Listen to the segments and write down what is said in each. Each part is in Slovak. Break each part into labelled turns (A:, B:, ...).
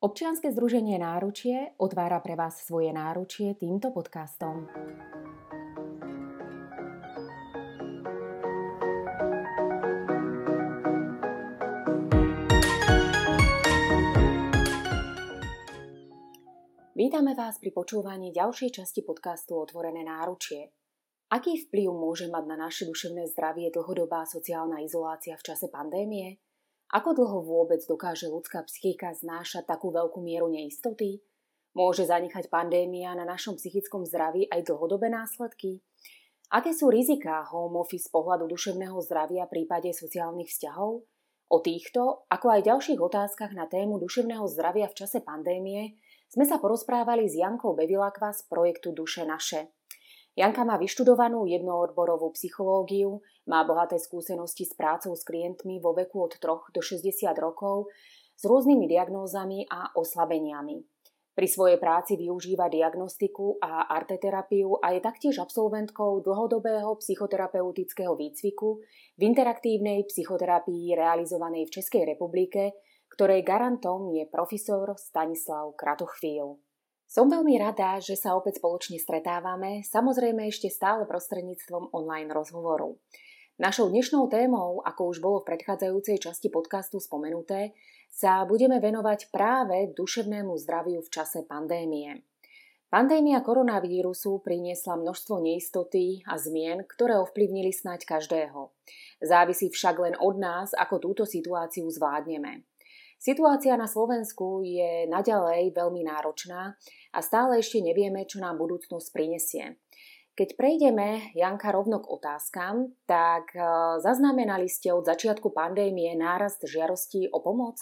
A: Občianske združenie Náručie otvára pre vás svoje náručie týmto podcastom. Vítame vás pri počúvaní ďalšej časti podcastu Otvorené náručie. Aký vplyv môže mať na naše duševné zdravie dlhodobá sociálna izolácia v čase pandémie? Ako dlho vôbec dokáže ľudská psychika znášať takú veľkú mieru neistoty? Môže zanechať pandémia na našom psychickom zdraví aj dlhodobé následky? Aké sú riziká home office z pohľadu duševného zdravia v prípade sociálnych vzťahov? O týchto, ako aj ďalších otázkach na tému duševného zdravia v čase pandémie sme sa porozprávali s Jankou Bevilakva z projektu Duše naše. Janka má vyštudovanú jednoodborovú psychológiu, má bohaté skúsenosti s prácou s klientmi vo veku od 3 do 60 rokov s rôznymi diagnózami a oslabeniami. Pri svojej práci využíva diagnostiku a arteterapiu a je taktiež absolventkou dlhodobého psychoterapeutického výcviku v interaktívnej psychoterapii realizovanej v Českej republike, ktorej garantom je profesor Stanislav Kratochvíl. Som veľmi rada, že sa opäť spoločne stretávame, samozrejme ešte stále prostredníctvom online rozhovoru. Našou dnešnou témou, ako už bolo v predchádzajúcej časti podcastu spomenuté, sa budeme venovať práve duševnému zdraviu v čase pandémie. Pandémia koronavírusu priniesla množstvo neistoty a zmien, ktoré ovplyvnili snať každého. Závisí však len od nás, ako túto situáciu zvládneme. Situácia na Slovensku je naďalej veľmi náročná a stále ešte nevieme, čo nám budúcnosť prinesie. Keď prejdeme, Janka, rovno k otázkam, tak e, zaznamenali ste od začiatku pandémie nárast žiarostí o pomoc?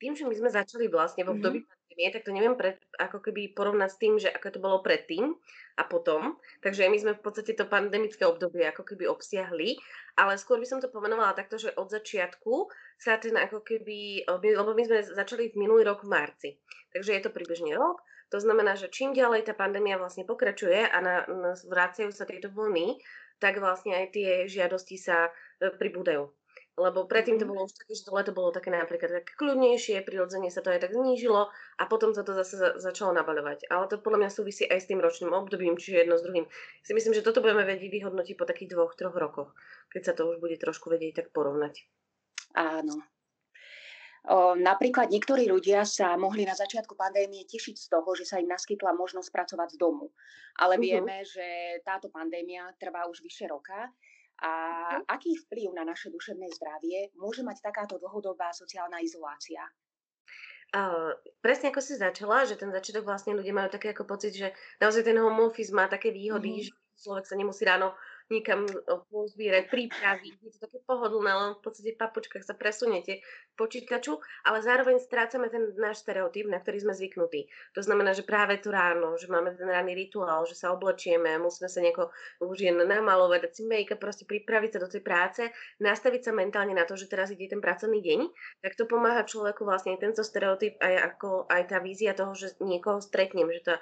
B: Tým, že my sme začali vlastne v období mm-hmm pandémie, tak to neviem pred, ako keby porovnať s tým, že ako to bolo predtým a potom. Takže my sme v podstate to pandemické obdobie ako keby obsiahli, ale skôr by som to pomenovala takto, že od začiatku sa ten ako keby, lebo my sme začali v minulý rok v marci, takže je to približne rok, to znamená, že čím ďalej tá pandémia vlastne pokračuje a na, na, vrácajú sa tieto vlny, tak vlastne aj tie žiadosti sa e, pribúdajú lebo predtým to mhm. bolo už také, že to leto bolo také napríklad také kľudnejšie, prirodzene sa to aj tak znížilo a potom sa to zase za, začalo nabaľovať. Ale to podľa mňa súvisí aj s tým ročným obdobím, čiže jedno s druhým. Si myslím, že toto budeme vedieť vyhodnotiť po takých dvoch, troch rokoch, keď sa to už bude trošku vedieť tak porovnať.
C: Áno. O, napríklad niektorí ľudia sa mohli na začiatku pandémie tešiť z toho, že sa im naskytla možnosť pracovať z domu. Ale uh-huh. vieme, že táto pandémia trvá už vyše roka a mhm. aký vplyv na naše duševné zdravie môže mať takáto dlhodobá sociálna izolácia?
B: Uh, presne ako si začala, že ten začiatok vlastne ľudia majú také ako pocit, že naozaj ten home office má také výhody, mm-hmm. že človek sa nemusí ráno niekam pozbierať prípravy. Je to také pohodlné, len v podstate v papučkách sa presuniete k počítaču, ale zároveň strácame ten náš stereotyp, na ktorý sme zvyknutí. To znamená, že práve to ráno, že máme ten ranný rituál, že sa oblečieme, musíme sa nejako už jen namalovať, dať si make proste pripraviť sa do tej práce, nastaviť sa mentálne na to, že teraz ide ten pracovný deň, tak to pomáha človeku vlastne tento stereotyp aj, ako, aj tá vízia toho, že niekoho stretnem, že to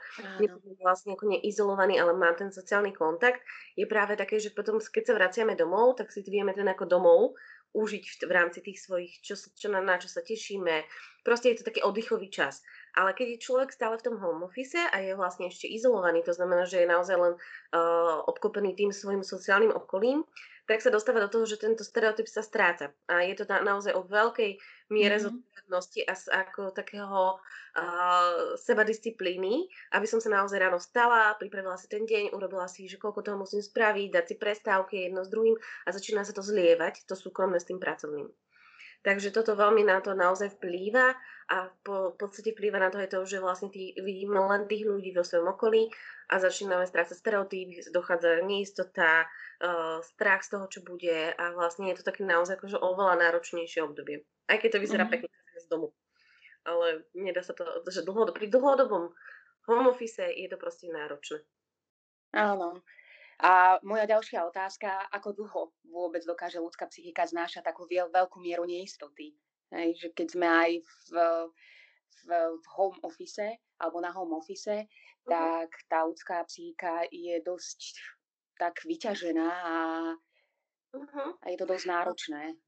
B: vlastne ako neizolovaný, ale mám ten sociálny kontakt, je práve také, že potom, keď sa vraciame domov, tak si vieme ten ako domov užiť v, v rámci tých svojich, čo, čo na, na čo sa tešíme. Proste je to taký oddychový čas. Ale keď je človek stále v tom home office a je vlastne ešte izolovaný, to znamená, že je naozaj len uh, obklopený tým svojim sociálnym okolím, tak sa dostáva do toho, že tento stereotyp sa stráca. A je to na, naozaj o veľkej miere mm-hmm. zodpovednosti a ako takého uh, seba disciplíny, aby som sa naozaj ráno vstala, pripravila si ten deň, urobila si, že koľko toho musím spraviť, dať si prestávky jedno s druhým a začína sa to zlievať, to súkromné s tým pracovným. Takže toto veľmi na to naozaj vplýva a po, v podstate vplýva na to aj to, že vlastne tý, vidíme len tých ľudí vo svojom okolí a začíname strácať stereotypy, dochádza neistota, uh, strach z toho, čo bude a vlastne je to také naozaj akože oveľa náročnejšie obdobie. Aj keď to vyzerá mm. pekne z domu. Ale nedá sa to, že dlhodob, pri dlhodobom home office je to proste náročné.
C: Áno. A moja ďalšia otázka, ako dlho vôbec dokáže ľudská psychika znášať takú veľkú mieru neistoty? Hej, že keď sme aj v, v, v home office alebo na home office, uh-huh. tak tá ľudská psychika je dosť tak vyťažená a, uh-huh. a je to dosť náročné.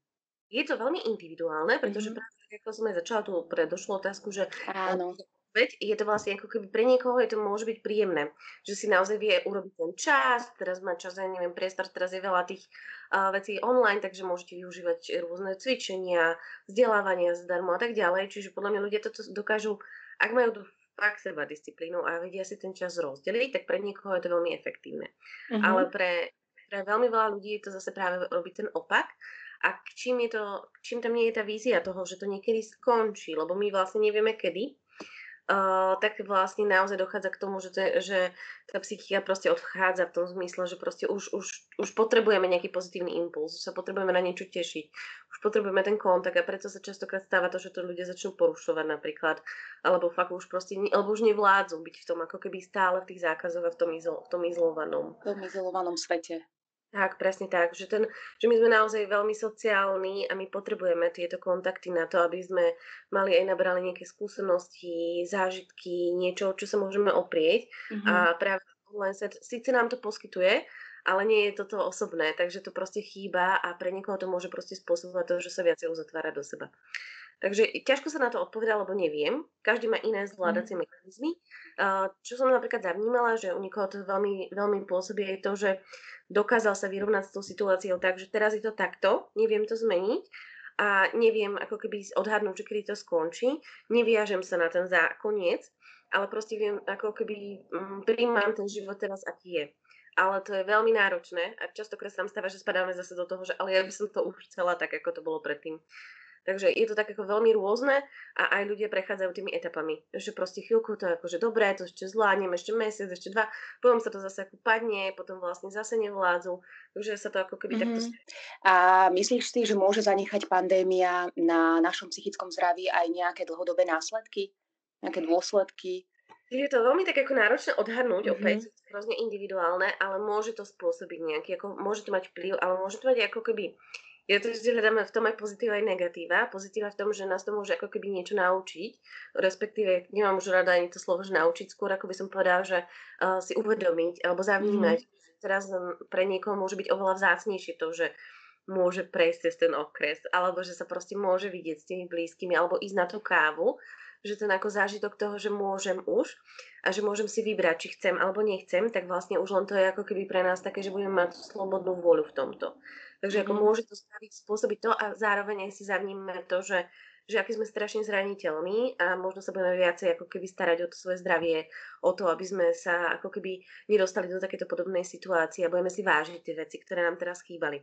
B: Je to veľmi individuálne, pretože uh-huh. práve ako sme začala tú predošlú otázku, že
C: Áno.
B: Veď je to vlastne ako keby pre niekoho je to môže byť príjemné, že si naozaj vie urobiť ten čas, teraz má čas, ja neviem, priestor, teraz je veľa tých uh, vecí online, takže môžete využívať rôzne cvičenia, vzdelávania zdarmo a tak ďalej, čiže podľa mňa ľudia toto dokážu, ak majú fakt seba disciplínu a vedia si ten čas rozdeliť, tak pre niekoho je to veľmi efektívne. Mm-hmm. Ale pre, pre veľmi veľa ľudí je to zase práve robiť ten opak a čím, je to, čím tam nie je tá vízia toho, že to niekedy skončí, lebo my vlastne nevieme kedy, tak vlastne naozaj dochádza k tomu, že, to, že tá psychika proste odchádza v tom zmysle, že proste už, už, už potrebujeme nejaký pozitívny impuls, sa potrebujeme na niečo tešiť, už potrebujeme ten kontakt a preto sa častokrát stáva to, že to ľudia začnú porušovať napríklad, alebo fakt už proste, alebo už nevládzu byť v tom ako keby stále v tých zákazoch a v tom, izol, v tom izolovanom.
C: V tom izolovanom svete.
B: Tak, presne tak. Že, ten, že my sme naozaj veľmi sociálni a my potrebujeme tieto kontakty na to, aby sme mali aj nabrali nejaké skúsenosti, zážitky, niečo, čo sa môžeme oprieť. Mm-hmm. A práve online set síce nám to poskytuje, ale nie je toto osobné, takže to proste chýba a pre niekoho to môže proste spôsobovať to, že sa viacej uzatvára do seba. Takže ťažko sa na to odpovedať, lebo neviem. Každý má iné zvládacie mm. mechanizmy. Čo som napríklad zavnímala, že u niekoho to veľmi, veľmi pôsobí, je to, že dokázal sa vyrovnať s tou situáciou tak, že teraz je to takto, neviem to zmeniť a neviem ako keby odhadnúť, že kedy to skončí. Neviažem sa na ten zákoniec, ale proste viem, ako keby mm, príjmam ten život teraz, aký je ale to je veľmi náročné a častokrát sa tam stáva, že spadáme zase do toho, že ale ja by som to už chcela tak, ako to bolo predtým. Takže je to tak ako veľmi rôzne a aj ľudia prechádzajú tými etapami. Že proste chvíľku to je akože dobré, to ešte zvládnem, ešte mesiac, ešte dva, potom sa to zase ako padne, potom vlastne zase nevládzu. Takže sa to ako keby mm-hmm. takto...
C: Mhm. A myslíš si, že môže zanechať pandémia na našom psychickom zdraví aj nejaké dlhodobé následky? Nejaké dôsledky?
B: Je to veľmi tak ako náročné odhadnúť, mm-hmm. opäť, hrozne individuálne, ale môže to spôsobiť nejaký, ako môže to mať vplyv, ale môže to mať ako keby ja to vždy hľadáme v tom aj pozitíva aj negatíva. Pozitíva v tom, že nás to môže ako keby niečo naučiť, respektíve nemám už rada ani to slovo, že naučiť, skôr ako by som povedala, že uh, si uvedomiť alebo zavnímať. Mm-hmm. Teraz pre niekoho môže byť oveľa vzácnejšie to, že môže prejsť cez ten okres, alebo že sa proste môže vidieť s tými blízkymi, alebo ísť na tú kávu, že ten ako zážitok toho, že môžem už a že môžem si vybrať, či chcem alebo nechcem, tak vlastne už len to je ako keby pre nás také, že budeme mať slobodnú vôľu v tomto. Takže ako mm-hmm. môže to spraviť, spôsobiť to a zároveň aj si zavníme to, že, že aký sme strašne zraniteľní a možno sa budeme viacej ako keby starať o to svoje zdravie, o to, aby sme sa ako keby nedostali do takéto podobnej situácie a budeme si vážiť tie veci, ktoré nám teraz chýbali.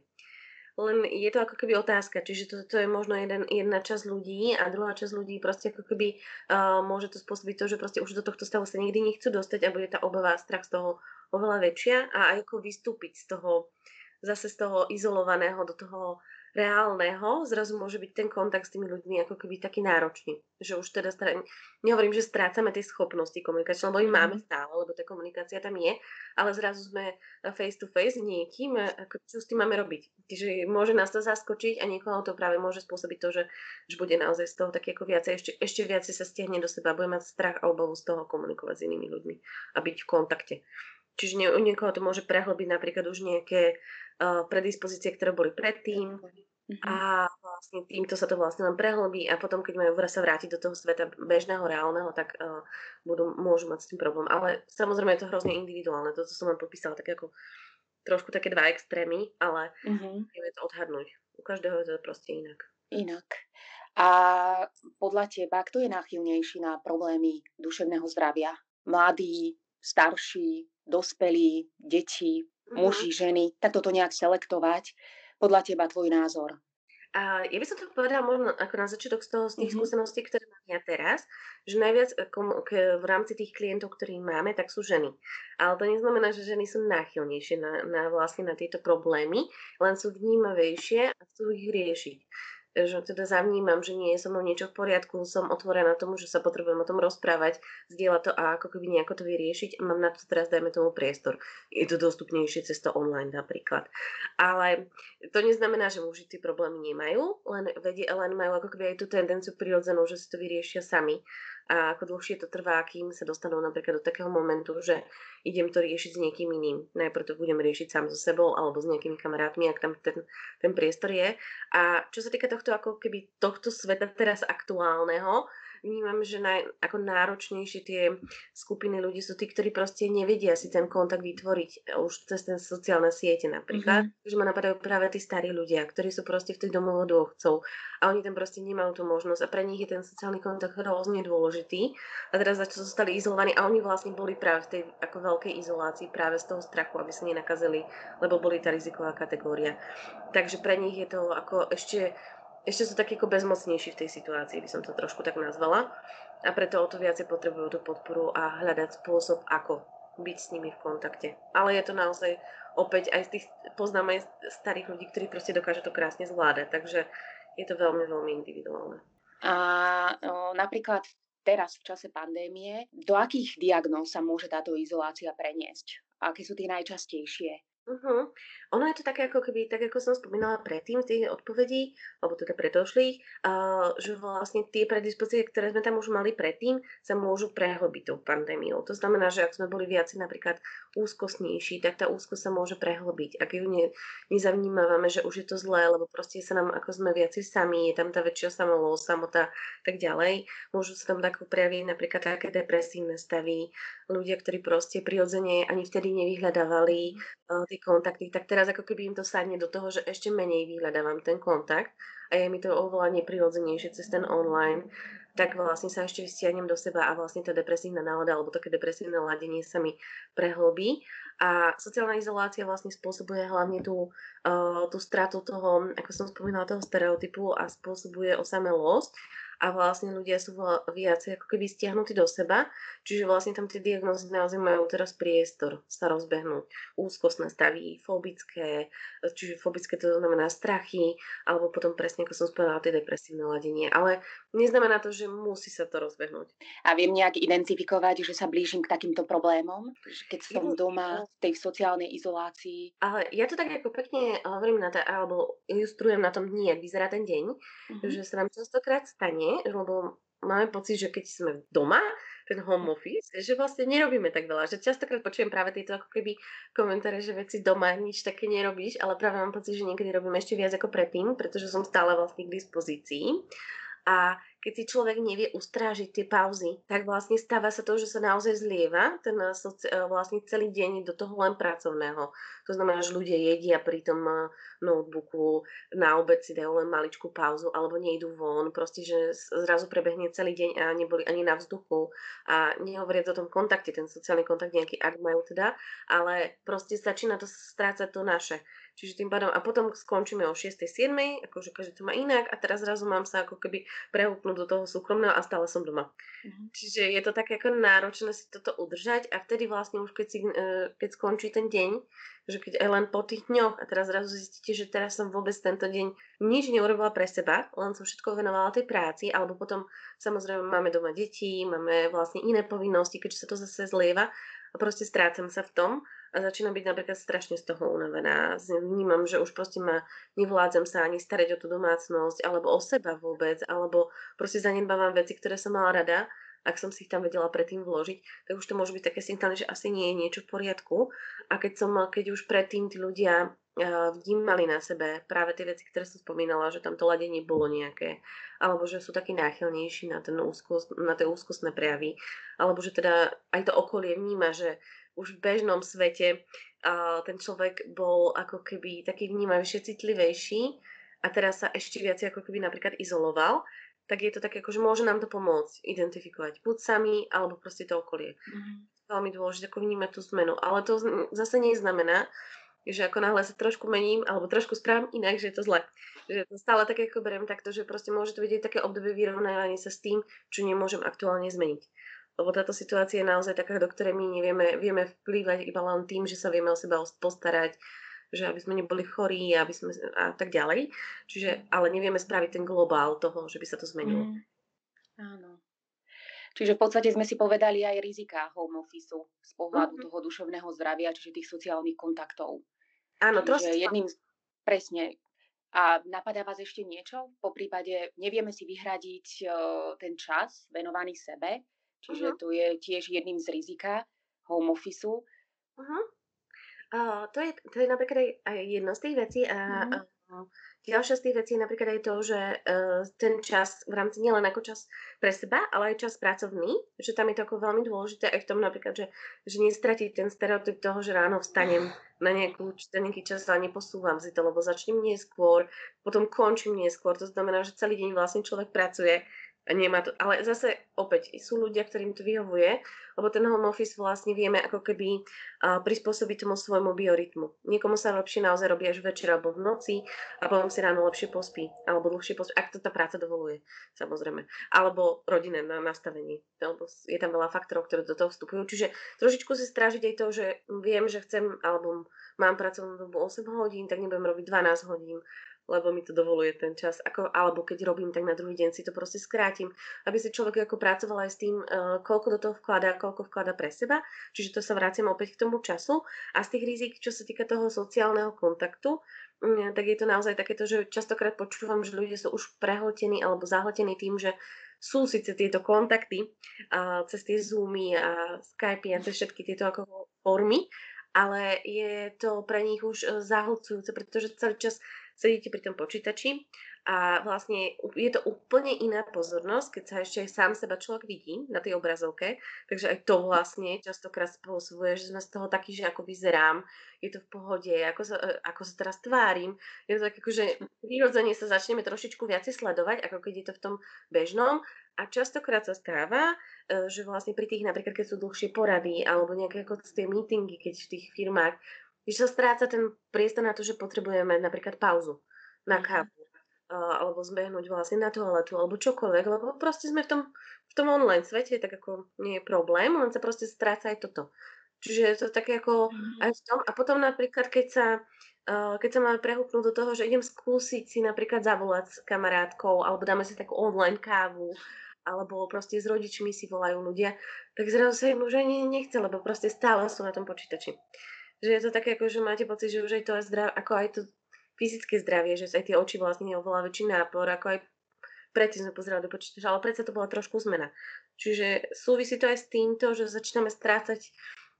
B: Len je to ako keby otázka, čiže to, to je možno jeden, jedna časť ľudí a druhá časť ľudí proste ako keby uh, môže to spôsobiť to, že proste už do tohto stavu sa nikdy nechcú dostať a bude tá obava strach z toho oveľa väčšia. A aj ako vystúpiť z toho zase z toho izolovaného do toho reálneho, zrazu môže byť ten kontakt s tými ľuďmi ako keby taký náročný. Že už teda, str- nehovorím, že strácame tie schopnosti komunikačné, lebo ich máme mhm. stále, lebo tá komunikácia tam je, ale zrazu sme face to face s niekým, ako, čo s tým máme robiť. Čiže môže nás to zaskočiť a niekoho to práve môže spôsobiť to, že, že bude naozaj z toho taký ako viacej, ešte, ešte viacej sa stiahne do seba, bude mať strach a obavu z toho komunikovať s inými ľuďmi a byť v kontakte. Čiže nie, u niekoho to môže prehlbiť napríklad už nejaké uh, predispozície, ktoré boli predtým mm-hmm. a vlastne týmto sa to vlastne len prehlbí a potom, keď majú sa vrátiť do toho sveta bežného, reálneho, tak uh, budú, môžu mať s tým problém. Ale samozrejme je to hrozne individuálne. Toto som len popísala tak ako trošku také dva extrémy, ale mm-hmm. vieme to odhadnúť. U každého je to proste inak.
C: Inak. A podľa teba, kto je náchylnejší na problémy duševného zdravia? Mladí, starší, dospelí, deti, mm-hmm. muži, ženy, tak toto nejak selektovať. Podľa teba tvoj názor?
B: A ja by som to povedala možno ako na začiatok z toho, z tých mm-hmm. skúseností, ktoré mám ja teraz, že najviac eh, v rámci tých klientov, ktorých máme, tak sú ženy. Ale to neznamená, že ženy sú náchylnejšie na, na vlastne na tieto problémy, len sú vnímavejšie a chcú ich riešiť že teda zavnímam, že nie je so mnou niečo v poriadku, som otvorená tomu, že sa potrebujem o tom rozprávať, zdieľať to a ako keby nejako to vyriešiť. Mám na to teraz, dajme tomu priestor. Je to dostupnejšie cez to online napríklad. Ale to neznamená, že muži tie problémy nemajú, len, vedie, len majú ako keby aj tú tendenciu prirodzenú, že si to vyriešia sami a ako dlhšie to trvá, kým sa dostanú napríklad do takého momentu, že idem to riešiť s niekým iným. Najprv to budem riešiť sám so sebou alebo s nejakými kamarátmi, ak tam ten, ten priestor je. A čo sa týka tohto ako keby tohto sveta teraz aktuálneho, vnímam, že naj, ako náročnejšie tie skupiny ľudí sú tí, ktorí proste nevedia si ten kontakt vytvoriť e, už cez ten sociálne siete napríklad. Mm-hmm. Že ma napadajú práve tí starí ľudia, ktorí sú proste v tých domovoch dôchodcov a oni tam proste nemajú tú možnosť a pre nich je ten sociálny kontakt hrozne dôležitý a teraz začo zostali izolovaní a oni vlastne boli práve v tej ako veľkej izolácii práve z toho strachu, aby sa nenakazili, lebo boli tá riziková kategória. Takže pre nich je to ako ešte ešte sú takí ako bezmocnejší v tej situácii, by som to trošku tak nazvala. A preto o to viacej potrebujú tú podporu a hľadať spôsob, ako byť s nimi v kontakte. Ale je to naozaj opäť aj z tých, poznám aj starých ľudí, ktorí proste dokážu to krásne zvládať. Takže je to veľmi, veľmi individuálne.
C: A no, napríklad teraz v čase pandémie, do akých diagnóz sa môže táto izolácia preniesť? Aké sú tie najčastejšie?
B: Uh-huh. Ono je to také ako keby, tak ako som spomínala predtým v tých odpovedí, alebo teda predošlých, uh, že vlastne tie predispozície, ktoré sme tam už mali predtým, sa môžu prehlbiť tou pandémiou. To znamená, že ak sme boli viaci napríklad úzkostnejší, tak tá úzkosť sa môže prehlbiť. Ak ju ne, nezavnímavame, že už je to zlé, lebo proste sa nám, ako sme viaci sami, je tam tá väčšia samovosť, samota, tak ďalej, môžu sa tam tak prejaviť napríklad také depresívne stavy, ľudia, ktorí proste prirodzene ani vtedy nevyhľadávali uh, tie kontakty, tak teraz ako keby im to sadne do toho, že ešte menej vyhľadávam ten kontakt a je mi to oveľa neprirodzenejšie cez ten online, tak vlastne sa ešte vystiahnem do seba a vlastne tá depresívna nálada alebo také depresívne ladenie sa mi prehlbí. A sociálna izolácia vlastne spôsobuje hlavne tú, uh, tú stratu toho, ako som spomínala, toho stereotypu a spôsobuje osamelosť a vlastne ľudia sú viacej ako keby stiahnutí do seba, čiže vlastne tam tie diagnózy naozaj majú teraz priestor sa rozbehnúť. Úzkostné stavy, fobické, čiže fobické to znamená strachy, alebo potom presne, ako som spomenula, tie depresívne ladenie. Ale neznamená to, že musí sa to rozbehnúť.
C: A viem nejak identifikovať, že sa blížim k takýmto problémom, keď som doma v tej sociálnej izolácii.
B: Ale ja to tak ako pekne hovorím na to, alebo ilustrujem na tom ak vyzerá ten deň, mm-hmm. že sa nám častokrát stane, lebo máme pocit, že keď sme doma, ten home office, že vlastne nerobíme tak veľa. Že častokrát počujem práve tieto ako keby komentáre, že veci doma nič také nerobíš, ale práve mám pocit, že niekedy robím ešte viac ako predtým, pretože som stále vlastne k dispozícii. A keď si človek nevie ustrážiť tie pauzy, tak vlastne stáva sa to, že sa naozaj zlieva ten eh, eh, vlastne celý deň do toho len pracovného. To znamená, že ľudia jedia pri tom eh, notebooku, na obed si dajú len maličkú pauzu alebo nejdú von, proste, že zrazu prebehne celý deň a neboli ani na vzduchu a nehovoriac o tom kontakte, ten sociálny kontakt nejaký, ak majú teda, ale proste začína to strácať to naše. Čiže tým pádom, a potom skončíme o 6. 7. akože každý to má inak a teraz zrazu mám sa ako keby prehúpnúť do toho súkromného a stále som doma. Uh-huh. Čiže je to také ako náročné si toto udržať a vtedy vlastne už keď, si, e, keď skončí ten deň, že keď aj len po tých dňoch a teraz zrazu zistíte, že teraz som vôbec tento deň nič neurobila pre seba, len som všetko venovala tej práci, alebo potom samozrejme máme doma deti, máme vlastne iné povinnosti, keďže sa to zase zlieva a proste strácam sa v tom a začínam byť napríklad strašne z toho unavená. Vnímam, že už proste ma nevládzem sa ani starať o tú domácnosť, alebo o seba vôbec, alebo proste zanedbávam veci, ktoré som mala rada, ak som si ich tam vedela predtým vložiť, tak už to môže byť také signály, že asi nie je niečo v poriadku. A keď som, keď už predtým tí ľudia vnímali na sebe práve tie veci, ktoré som spomínala, že tam to ladenie bolo nejaké, alebo že sú takí náchylnejší na, ten úzkost, na tie úzkostné prejavy, alebo že teda aj to okolie vníma, že už v bežnom svete ten človek bol ako keby taký vnímavejší, citlivejší a teraz sa ešte viac ako keby napríklad izoloval, tak je to také, ako, že môže nám to pomôcť identifikovať buď sami, alebo proste to okolie. Mm-hmm. Veľmi dôležité ako vnímať tú zmenu. Ale to zase neznamená, že ako náhle sa trošku mením alebo trošku správam inak, že je to zle. Že to stále také ako beriem takto, že proste môže to vidieť také obdobie vyrovnávania sa s tým, čo nemôžem aktuálne zmeniť lebo táto situácia je naozaj taká, do ktorej my nevieme, vieme vplývať iba len tým, že sa vieme o seba postarať, že aby sme neboli chorí aby sme, a tak ďalej. Čiže, ale nevieme spraviť ten globál toho, že by sa to zmenilo. Mm.
C: Áno. Čiže v podstate sme si povedali aj rizika home office z pohľadu mm-hmm. toho duševného zdravia, čiže tých sociálnych kontaktov.
B: Áno, to
C: jedným, presne, A napadá vás ešte niečo? Po prípade nevieme si vyhradiť uh, ten čas venovaný sebe, čiže uh-huh. to je tiež jedným z rizika home office.
B: Uh-huh. Uh, to, je, to je napríklad aj, jedna z tých vecí a uh-huh. uh, ďalšia z tých vecí je napríklad aj to, že uh, ten čas v rámci nielen ako čas pre seba, ale aj čas pracovný, že tam je to ako veľmi dôležité aj v tom napríklad, že, že nestratiť ten stereotyp toho, že ráno vstanem na nejakú, nejaký čas a neposúvam si to, lebo začnem neskôr, potom končím neskôr, to znamená, že celý deň vlastne človek pracuje nemá to, ale zase opäť sú ľudia, ktorým to vyhovuje, lebo ten home office vlastne vieme ako keby uh, prispôsobiť tomu svojmu biorytmu. Niekomu sa lepšie naozaj robí až večer alebo v noci a potom si ráno lepšie pospí, alebo dlhšie pospí, ak to tá práca dovoluje, samozrejme. Alebo rodinné na nastavenie, lebo je tam veľa faktorov, ktoré do toho vstupujú. Čiže trošičku si strážiť aj to, že viem, že chcem, alebo mám pracovnú dobu 8 hodín, tak nebudem robiť 12 hodín lebo mi to dovoluje ten čas. Ako, alebo keď robím, tak na druhý deň si to proste skrátim, aby si človek ako pracoval aj s tým, uh, koľko do toho vkladá, koľko vkladá pre seba. Čiže to sa vraciam opäť k tomu času. A z tých rizik, čo sa týka toho sociálneho kontaktu, um, tak je to naozaj takéto, že častokrát počúvam, že ľudia sú už prehltení alebo zahltení tým, že sú síce tieto kontakty uh, cez tie Zoomy a Skype a cez všetky tieto ako formy, ale je to pre nich už e, zahlcujúce, pretože celý čas sedíte pri tom počítači a vlastne je to úplne iná pozornosť, keď sa ešte aj sám seba človek vidí na tej obrazovke, takže aj to vlastne častokrát spôsobuje, že sme z toho takí, že ako vyzerám, je to v pohode, ako sa, e, ako sa teraz tvárim, je to tak ako, že prirodzene sa začneme trošičku viacej sledovať, ako keď je to v tom bežnom. A častokrát sa stáva, e, že vlastne pri tých, napríklad keď sú dlhšie porady alebo nejaké ako tie meetingy, keď v tých firmách že sa stráca ten priestor na to, že potrebujeme napríklad pauzu na mhm. kávu alebo zbehnúť vlastne na toaletu alebo čokoľvek, lebo proste sme v tom, v tom online svete, tak ako nie je problém, len sa proste stráca aj toto. Čiže je to také ako mm. aj v tom. A potom napríklad, keď sa, keď sa máme prehúpnúť do toho, že idem skúsiť si napríklad zavolať s kamarátkou alebo dáme si takú online kávu alebo proste s rodičmi si volajú ľudia, tak zrazu sa im už ani nechce, lebo proste stále sú na tom počítači že je to také, ako, že máte pocit, že už aj to aj zdrav, ako aj to fyzické zdravie, že aj tie oči vlastne je oveľa väčší nápor, ako aj predtým sme pozerali do počítača, ale predsa to bola trošku zmena. Čiže súvisí to aj s týmto, že začíname strácať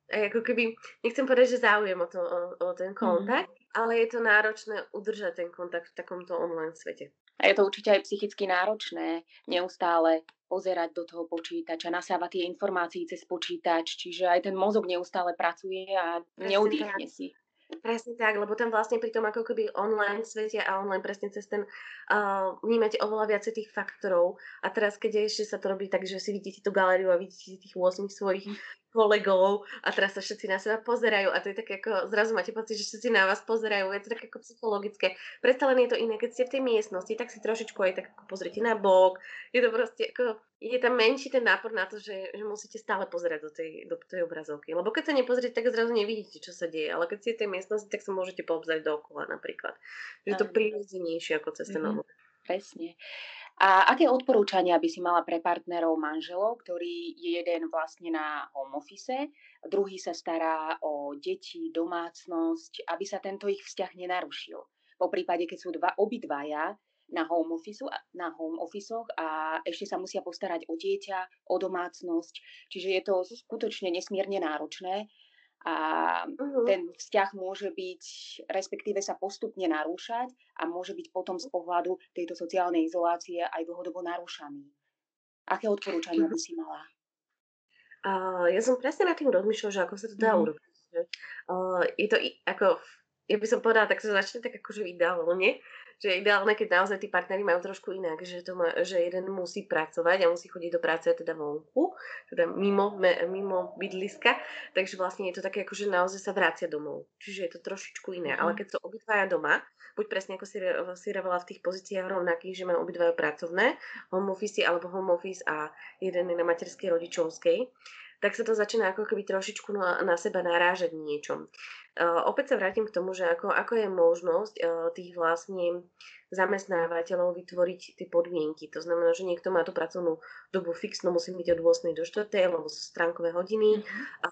B: aj ako keby, nechcem povedať, že záujem o, to, o, o ten kontakt, mm. ale je to náročné udržať ten kontakt v takomto online svete.
C: A je to určite aj psychicky náročné neustále pozerať do toho počítača, nasávať tie informácie cez počítač, čiže aj ten mozog neustále pracuje a neudýchne si.
B: Presne tak, lebo tam vlastne pri tom ako keby online svete a online presne cez ten uh, vnímate oveľa viacej tých faktorov. A teraz keď ešte sa to robí tak, že si vidíte tú galériu a vidíte tých 8 svojich kolegov a teraz sa všetci na seba pozerajú a to je také ako, zrazu máte pocit, že všetci na vás pozerajú, je to také ako psychologické. Predsa len je to iné, keď ste v tej miestnosti, tak si trošičku aj tak ako pozrite na bok, je to proste ako, je tam menší ten nápor na to, že, že musíte stále pozerať do tej, do tej obrazovky. Lebo keď sa nepozriete, tak zrazu nevidíte, čo sa deje, ale keď ste v tej miestnosti, tak sa môžete poobzať dookola napríklad. Že je to prírodzenejšie ako cez ten mm-hmm.
C: Presne. A aké odporúčania by si mala pre partnerov manželov, ktorý je jeden vlastne na home office, druhý sa stará o deti, domácnosť, aby sa tento ich vzťah nenarušil? Po prípade, keď sú dva, obidvaja na home, office, na home office a ešte sa musia postarať o dieťa, o domácnosť. Čiže je to skutočne nesmierne náročné a uh-huh. ten vzťah môže byť, respektíve sa postupne narúšať a môže byť potom z pohľadu tejto sociálnej izolácie aj dlhodobo narúšaný. Aké odporúčania by si mala?
B: Uh, ja som presne nad tým rozmýšľala, že ako sa to dá uh-huh. urobiť. Uh, je to ako, ja by som povedala, tak sa začne tak akože ideálne, že je ideálne, keď naozaj tí partnery majú trošku inak, že, to má, že jeden musí pracovať a musí chodiť do práce teda vonku, teda mimo, me, mimo bydliska, takže vlastne je to také, ako že naozaj sa vracia domov. Čiže je to trošičku iné. Mm. Ale keď sú obidvaja doma, buď presne ako si, si v tých pozíciách rovnakých, že majú obidvaja pracovné, home office alebo home office a jeden je na materskej rodičovskej, tak sa to začína ako keby trošičku na, na seba narážať niečom. Uh, opäť sa vrátim k tomu, že ako, ako je možnosť uh, tých vlastne zamestnávateľov vytvoriť tie podmienky. To znamená, že niekto má tú pracovnú dobu fixnú, musí byť od 8 do 4, lebo sú stránkové hodiny, mm-hmm. a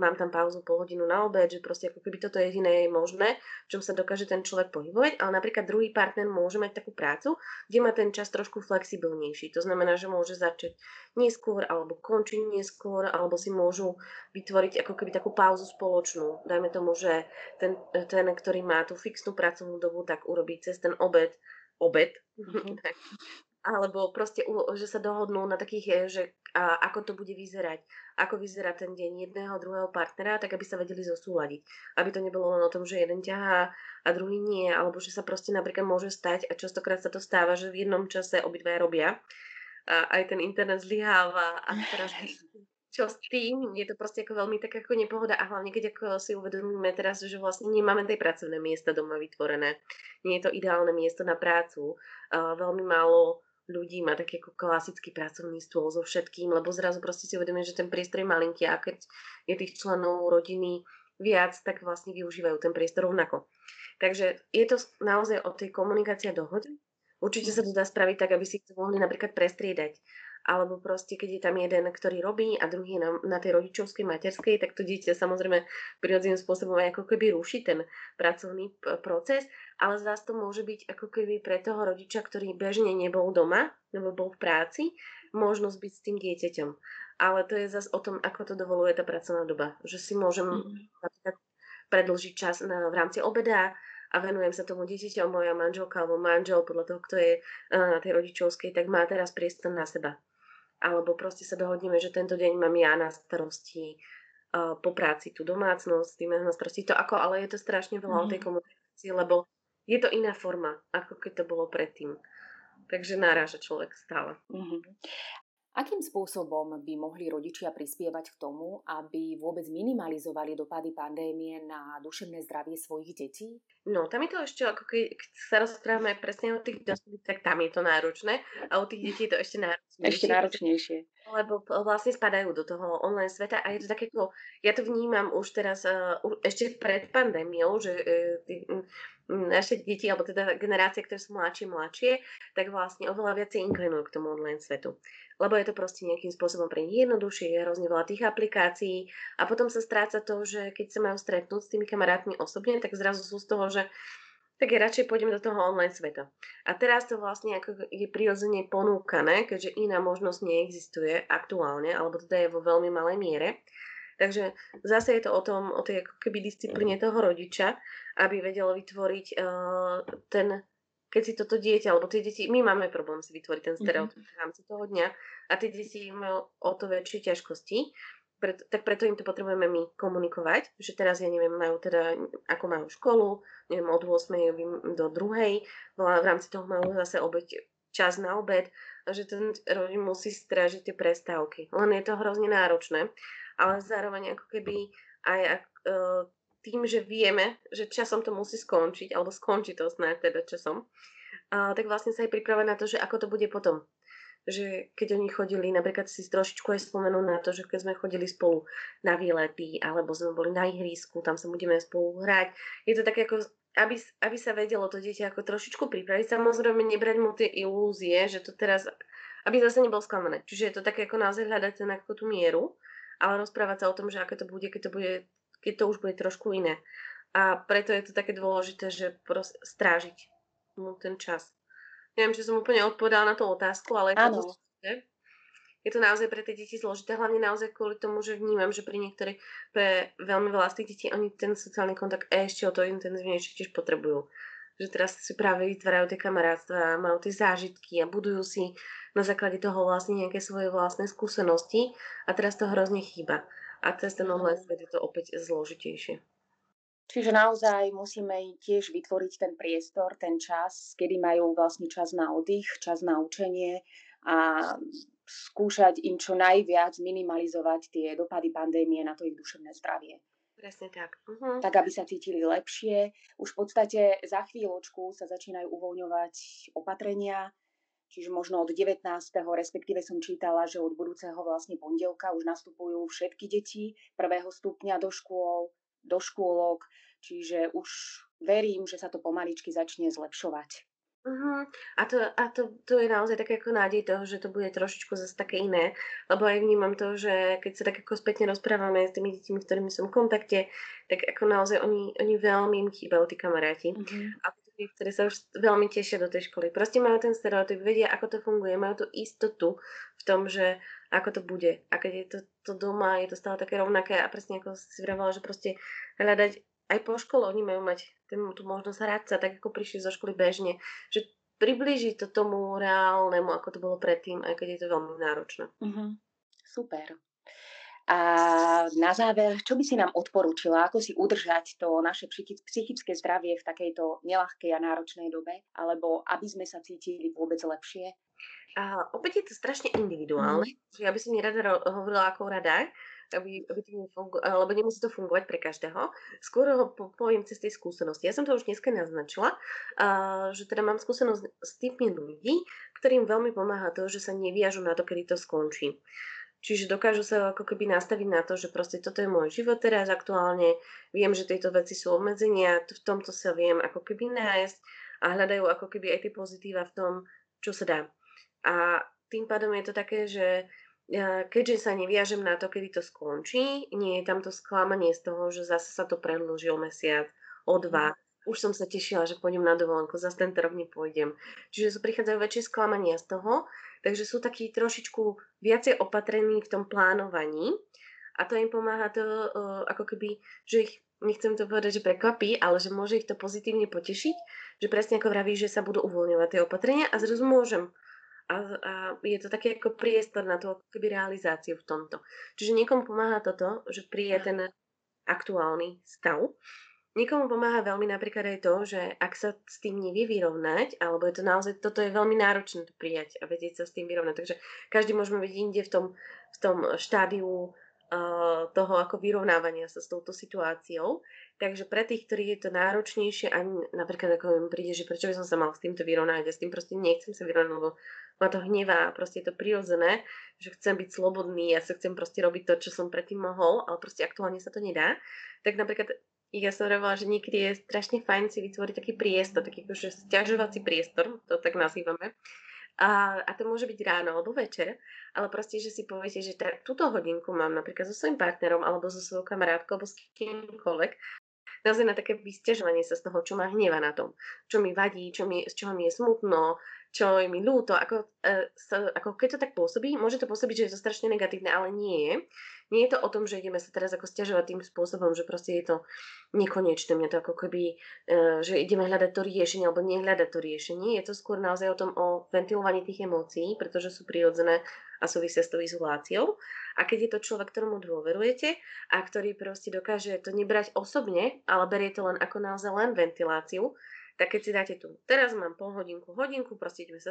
B: mám tam pauzu pol hodinu na obed, že proste ako keby toto jediné je možné, v čom sa dokáže ten človek pohybovať, ale napríklad druhý partner môže mať takú prácu, kde má ten čas trošku flexibilnejší. To znamená, že môže začať neskôr alebo končiť neskôr, alebo si môžu vytvoriť ako keby takú pauzu spoločnú. Dajme tomu, že ten, ten ktorý má tú fixnú pracovnú dobu, tak urobí cez ten obed obed, mm-hmm. alebo proste, že sa dohodnú na takých, eh, že a, ako to bude vyzerať, ako vyzerá ten deň jedného, druhého partnera, tak aby sa vedeli zosúľadiť. Aby to nebolo len o tom, že jeden ťahá a druhý nie, alebo že sa proste napríklad môže stať, a častokrát sa to stáva, že v jednom čase obidva robia, a aj ten internet zlyháva a teraz čo s tým, je to proste ako veľmi tak ako nepohoda a hlavne keď ako si uvedomíme teraz, že vlastne nemáme tej pracovné miesta doma vytvorené. Nie je to ideálne miesto na prácu. Uh, veľmi málo ľudí má taký ako klasický pracovný stôl so všetkým, lebo zrazu proste si uvedomíme, že ten priestor je malinký a keď je tých členov rodiny viac, tak vlastne využívajú ten priestor rovnako. Takže je to naozaj o tej komunikácii a dohode. Určite sa to dá spraviť tak, aby si to mohli napríklad prestriedať alebo proste keď je tam jeden, ktorý robí a druhý na, na tej rodičovskej materskej, tak to dieťa samozrejme prirodzeným spôsobom aj ako keby ruší ten pracovný proces, ale zás to môže byť ako keby pre toho rodiča, ktorý bežne nebol doma, nebo bol v práci, možnosť byť s tým dieťaťom. Ale to je zase o tom, ako to dovoluje tá pracovná doba. Že si môžem mm. predlžiť čas na, v rámci obeda, a venujem sa tomu dieťaťu, moja manželka alebo manžel, podľa toho, kto je na tej rodičovskej, tak má teraz priestor na seba alebo proste sa dohodneme, že tento deň mám ja na starosti uh, po práci tú domácnosť, tým na starosti to ako, ale je to strašne veľa mm. o tej mhm. komunikácii, lebo je to iná forma, ako keď to bolo predtým. Takže náraža človek stále. Mm-hmm.
A: Akým spôsobom by mohli rodičia prispievať k tomu, aby vôbec minimalizovali dopady pandémie na duševné zdravie svojich detí?
B: No, tam je to ešte, ako keď sa rozprávame presne o tých dospelých, tak tam je to náročné a u tých detí je to ešte náročnejšie.
C: Ešte náročnejšie.
B: Lebo vlastne spadajú do toho online sveta a je to také, ja to vnímam už teraz, uh, ešte pred pandémiou, že uh, naše deti, alebo teda generácie, ktoré sú mladšie, mladšie, tak vlastne oveľa viacej inklinujú k tomu online svetu lebo je to proste nejakým spôsobom pre nich jednoduchšie, je hrozne veľa tých aplikácií a potom sa stráca to, že keď sa majú stretnúť s tými kamarátmi osobne, tak zrazu sú z toho, že tak ja radšej pôjdem do toho online sveta. A teraz to vlastne ako je prirodzene ponúkané, keďže iná možnosť neexistuje aktuálne, alebo teda je vo veľmi malej miere. Takže zase je to o tom, o tej ako keby disciplíne toho rodiča, aby vedel vytvoriť uh, ten keď si toto dieťa, alebo tie deti, my máme problém si vytvoriť ten stereotyp mm-hmm. v rámci toho dňa a tie deti majú o to väčšie ťažkosti, preto, tak preto im to potrebujeme my komunikovať, že teraz, ja neviem, majú teda, ako majú školu, neviem, od 8. do 2. v rámci toho majú zase obed, čas na obed, že ten rodin musí strážiť tie prestávky. Len je to hrozne náročné, ale zároveň ako keby aj uh, tým, že vieme, že časom to musí skončiť, alebo skončí to snáď teda časom, a, tak vlastne sa aj pripravať na to, že ako to bude potom. Že keď oni chodili, napríklad si trošičku aj spomenú na to, že keď sme chodili spolu na výlety, alebo sme boli na ihrisku, tam sa budeme spolu hrať. Je to také ako, aby, aby sa vedelo to dieťa ako trošičku pripraviť. Samozrejme nebrať mu tie ilúzie, že to teraz, aby zase nebol sklamané. Čiže je to také ako naozaj hľadať ten ako tú mieru, ale rozprávať sa o tom, že ako to bude, keď to bude keď to už bude trošku iné. A preto je to také dôležité, že proste strážiť mu ten čas. Neviem, či som úplne odpovedala na tú otázku, ale je to dôležité. Je to naozaj pre tie deti zložité, hlavne naozaj kvôli tomu, že vnímam, že pri niektorých, pre veľmi veľa z tých detí, oni ten sociálny kontakt ešte o to intenzívnejšie tiež potrebujú. Že teraz si práve vytvárajú tie kamarátstva, majú tie zážitky a budujú si na základe toho vlastne nejaké svoje vlastné skúsenosti a teraz to hrozne chýba a cez ten online svet je to opäť zložitejšie.
C: Čiže naozaj musíme tiež vytvoriť ten priestor, ten čas, kedy majú vlastne čas na oddych, čas na učenie a skúšať im čo najviac minimalizovať tie dopady pandémie na to ich duševné zdravie.
B: Presne tak. Uh-huh.
C: Tak, aby sa cítili lepšie. Už v podstate za chvíľočku sa začínajú uvoľňovať opatrenia, Čiže možno od 19. respektíve som čítala, že od budúceho vlastne pondelka už nastupujú všetky deti prvého stupňa do škôl, do škôlok, čiže už verím, že sa to pomaličky začne zlepšovať.
B: Uh-huh. A, to, a to, to je naozaj také ako nádej toho, že to bude trošičku zase také iné, lebo aj vnímam to, že keď sa tak ako spätne rozprávame s tými deťmi, s ktorými som v kontakte, tak ako naozaj oni, oni veľmi im chýbajú tí kamaráti. Uh-huh. A tí, ktorí sa už veľmi tešia do tej školy. Proste majú ten stereotyp, vedia, ako to funguje, majú tú istotu v tom, že ako to bude. A keď je to, to doma, je to stále také rovnaké a presne ako si vravala, že proste hľadať aj po škole oni majú mať ten, tú možnosť hrať sa, tak ako prišli zo školy bežne, že priblíži to tomu reálnemu, ako to bolo predtým, aj keď je to veľmi náročné.
C: Uh-huh. Super. A na záver, čo by si nám odporúčila, ako si udržať to naše psychické zdravie v takejto nelahkej a náročnej dobe, alebo aby sme sa cítili vôbec lepšie?
B: A opäť je to strašne individuálne. Mm. Ja by som nerada hovorila ako rada, aby, aby to nefungu- lebo nemusí to fungovať pre každého. Skôr ho po, poviem cez tej skúsenosti. Ja som to už dneska naznačila, uh, že teda mám skúsenosť s tými ľudí, ktorým veľmi pomáha to, že sa neviažu na to, kedy to skončí. Čiže dokážu sa ako keby nastaviť na to, že proste toto je môj život teraz aktuálne, viem, že tieto veci sú obmedzenia, v tomto sa viem ako keby nájsť a hľadajú ako keby aj tie pozitíva v tom, čo sa dá. A tým pádom je to také, že keďže sa neviažem na to, kedy to skončí, nie je tam to sklamanie z toho, že zase sa to predlží o mesiac, o dva. Už som sa tešila, že pôjdem na dovolenku, zase tento rok nepôjdem. Čiže sú prichádzajú väčšie sklamania z toho, takže sú takí trošičku viacej opatrení v tom plánovaní a to im pomáha to uh, ako keby, že ich nechcem to povedať, že prekvapí, ale že môže ich to pozitívne potešiť, že presne ako vraví, že sa budú uvoľňovať tie opatrenia a zrazu môžem a, a je to také ako priestor na to keby realizáciu v tomto. Čiže niekomu pomáha toto, že príje ten aktuálny stav. Niekomu pomáha veľmi napríklad aj to, že ak sa s tým nevie vyrovnať, alebo je to naozaj, toto je veľmi náročné to prijať a vedieť sa s tým vyrovnať. Takže každý môžeme byť inde v tom, v tom štádiu uh, toho ako vyrovnávania sa s touto situáciou. Takže pre tých, ktorých je to náročnejšie, ani napríklad ako mi príde, že prečo by som sa mal s týmto vyrovnať, ja s tým proste nechcem sa vyrovnať, lebo ma to hnevá, proste je to prirodzené, že chcem byť slobodný, ja sa chcem proste robiť to, čo som predtým mohol, ale proste aktuálne sa to nedá. Tak napríklad ja som hovorila, že niekedy je strašne fajn si vytvoriť taký priestor, taký akože stiažovací priestor, to tak nazývame. A, a to môže byť ráno alebo večer, ale proste, že si poviete, že tá, túto hodinku mám napríklad so svojím partnerom alebo so svojou kamarátkou alebo s kýmkoľvek, naozaj na také vysťažovanie sa z toho, čo ma hneva na tom, čo mi vadí, čo mi, z čoho mi je smutno, čo je mi ľúto, ako, uh, sa, ako keď to tak pôsobí, môže to pôsobiť, že je to strašne negatívne, ale nie je. Nie je to o tom, že ideme sa teraz ako stiažovať tým spôsobom, že proste je to nekonečné. Mňa to ako keby, uh, že ideme hľadať to riešenie alebo nehľadať to riešenie. Je to skôr naozaj o tom o ventilovaní tých emócií, pretože sú prirodzené a súvisia s tou izoláciou. A keď je to človek, ktorému dôverujete a ktorý proste dokáže to nebrať osobne, ale berie to len ako naozaj len ventiláciu, tak keď si dáte tu, teraz mám pol hodinku, hodinku, proste ideme sa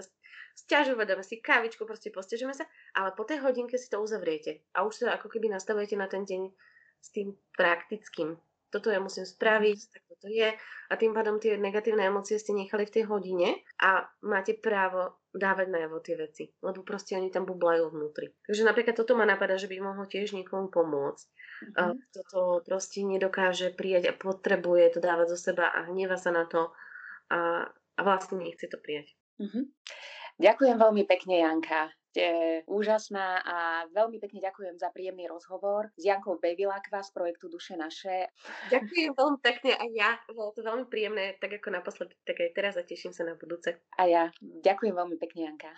B: stiažovať, dáme si kávičku, proste postiažeme sa, ale po tej hodinke si to uzavriete a už sa ako keby nastavujete na ten deň s tým praktickým. Toto ja musím spraviť, tak toto je. A tým pádom tie negatívne emócie ste nechali v tej hodine a máte právo dávať najavo tie veci, lebo proste oni tam bublajú vnútri. Takže napríklad toto ma napadá, že by mohlo tiež niekomu pomôcť. Mm-hmm. Toto proste nedokáže prijať a potrebuje to dávať zo seba a hneva sa na to a, a vlastne nechce to prijať.
C: Mm-hmm. Ďakujem veľmi pekne, Janka. Ste úžasná a veľmi pekne ďakujem za príjemný rozhovor s Jankou Bevilakva z projektu Duše naše.
B: Ďakujem veľmi pekne a ja. Bolo to veľmi príjemné, tak ako naposledy, tak aj teraz a teším sa na budúce.
C: A ja. Ďakujem veľmi pekne, Janka.